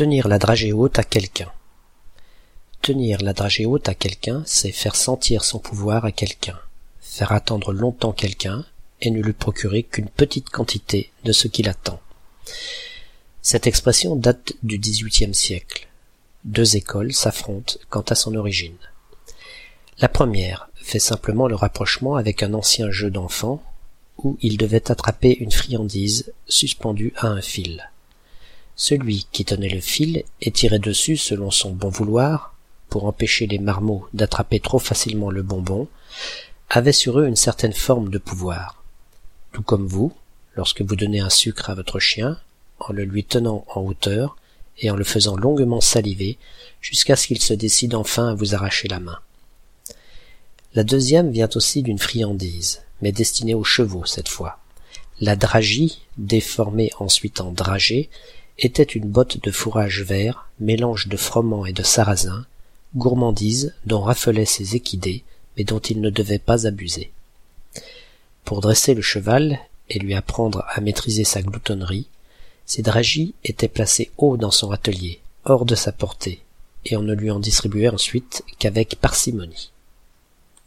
Tenir la dragée haute à quelqu'un. Tenir la dragée haute à quelqu'un, c'est faire sentir son pouvoir à quelqu'un, faire attendre longtemps quelqu'un, et ne lui procurer qu'une petite quantité de ce qu'il attend. Cette expression date du XVIIIe siècle. Deux écoles s'affrontent quant à son origine. La première fait simplement le rapprochement avec un ancien jeu d'enfant où il devait attraper une friandise suspendue à un fil. Celui qui tenait le fil et tirait dessus selon son bon vouloir, pour empêcher les marmots d'attraper trop facilement le bonbon, avait sur eux une certaine forme de pouvoir. Tout comme vous, lorsque vous donnez un sucre à votre chien, en le lui tenant en hauteur et en le faisant longuement saliver jusqu'à ce qu'il se décide enfin à vous arracher la main. La deuxième vient aussi d'une friandise, mais destinée aux chevaux cette fois. La dragie, déformée ensuite en dragée, était une botte de fourrage vert, mélange de froment et de sarrasin, gourmandise dont raffelaient ses équidés, mais dont il ne devait pas abuser. Pour dresser le cheval et lui apprendre à maîtriser sa gloutonnerie, ces dragies étaient placées haut dans son atelier, hors de sa portée, et on ne lui en distribuait ensuite qu'avec parcimonie.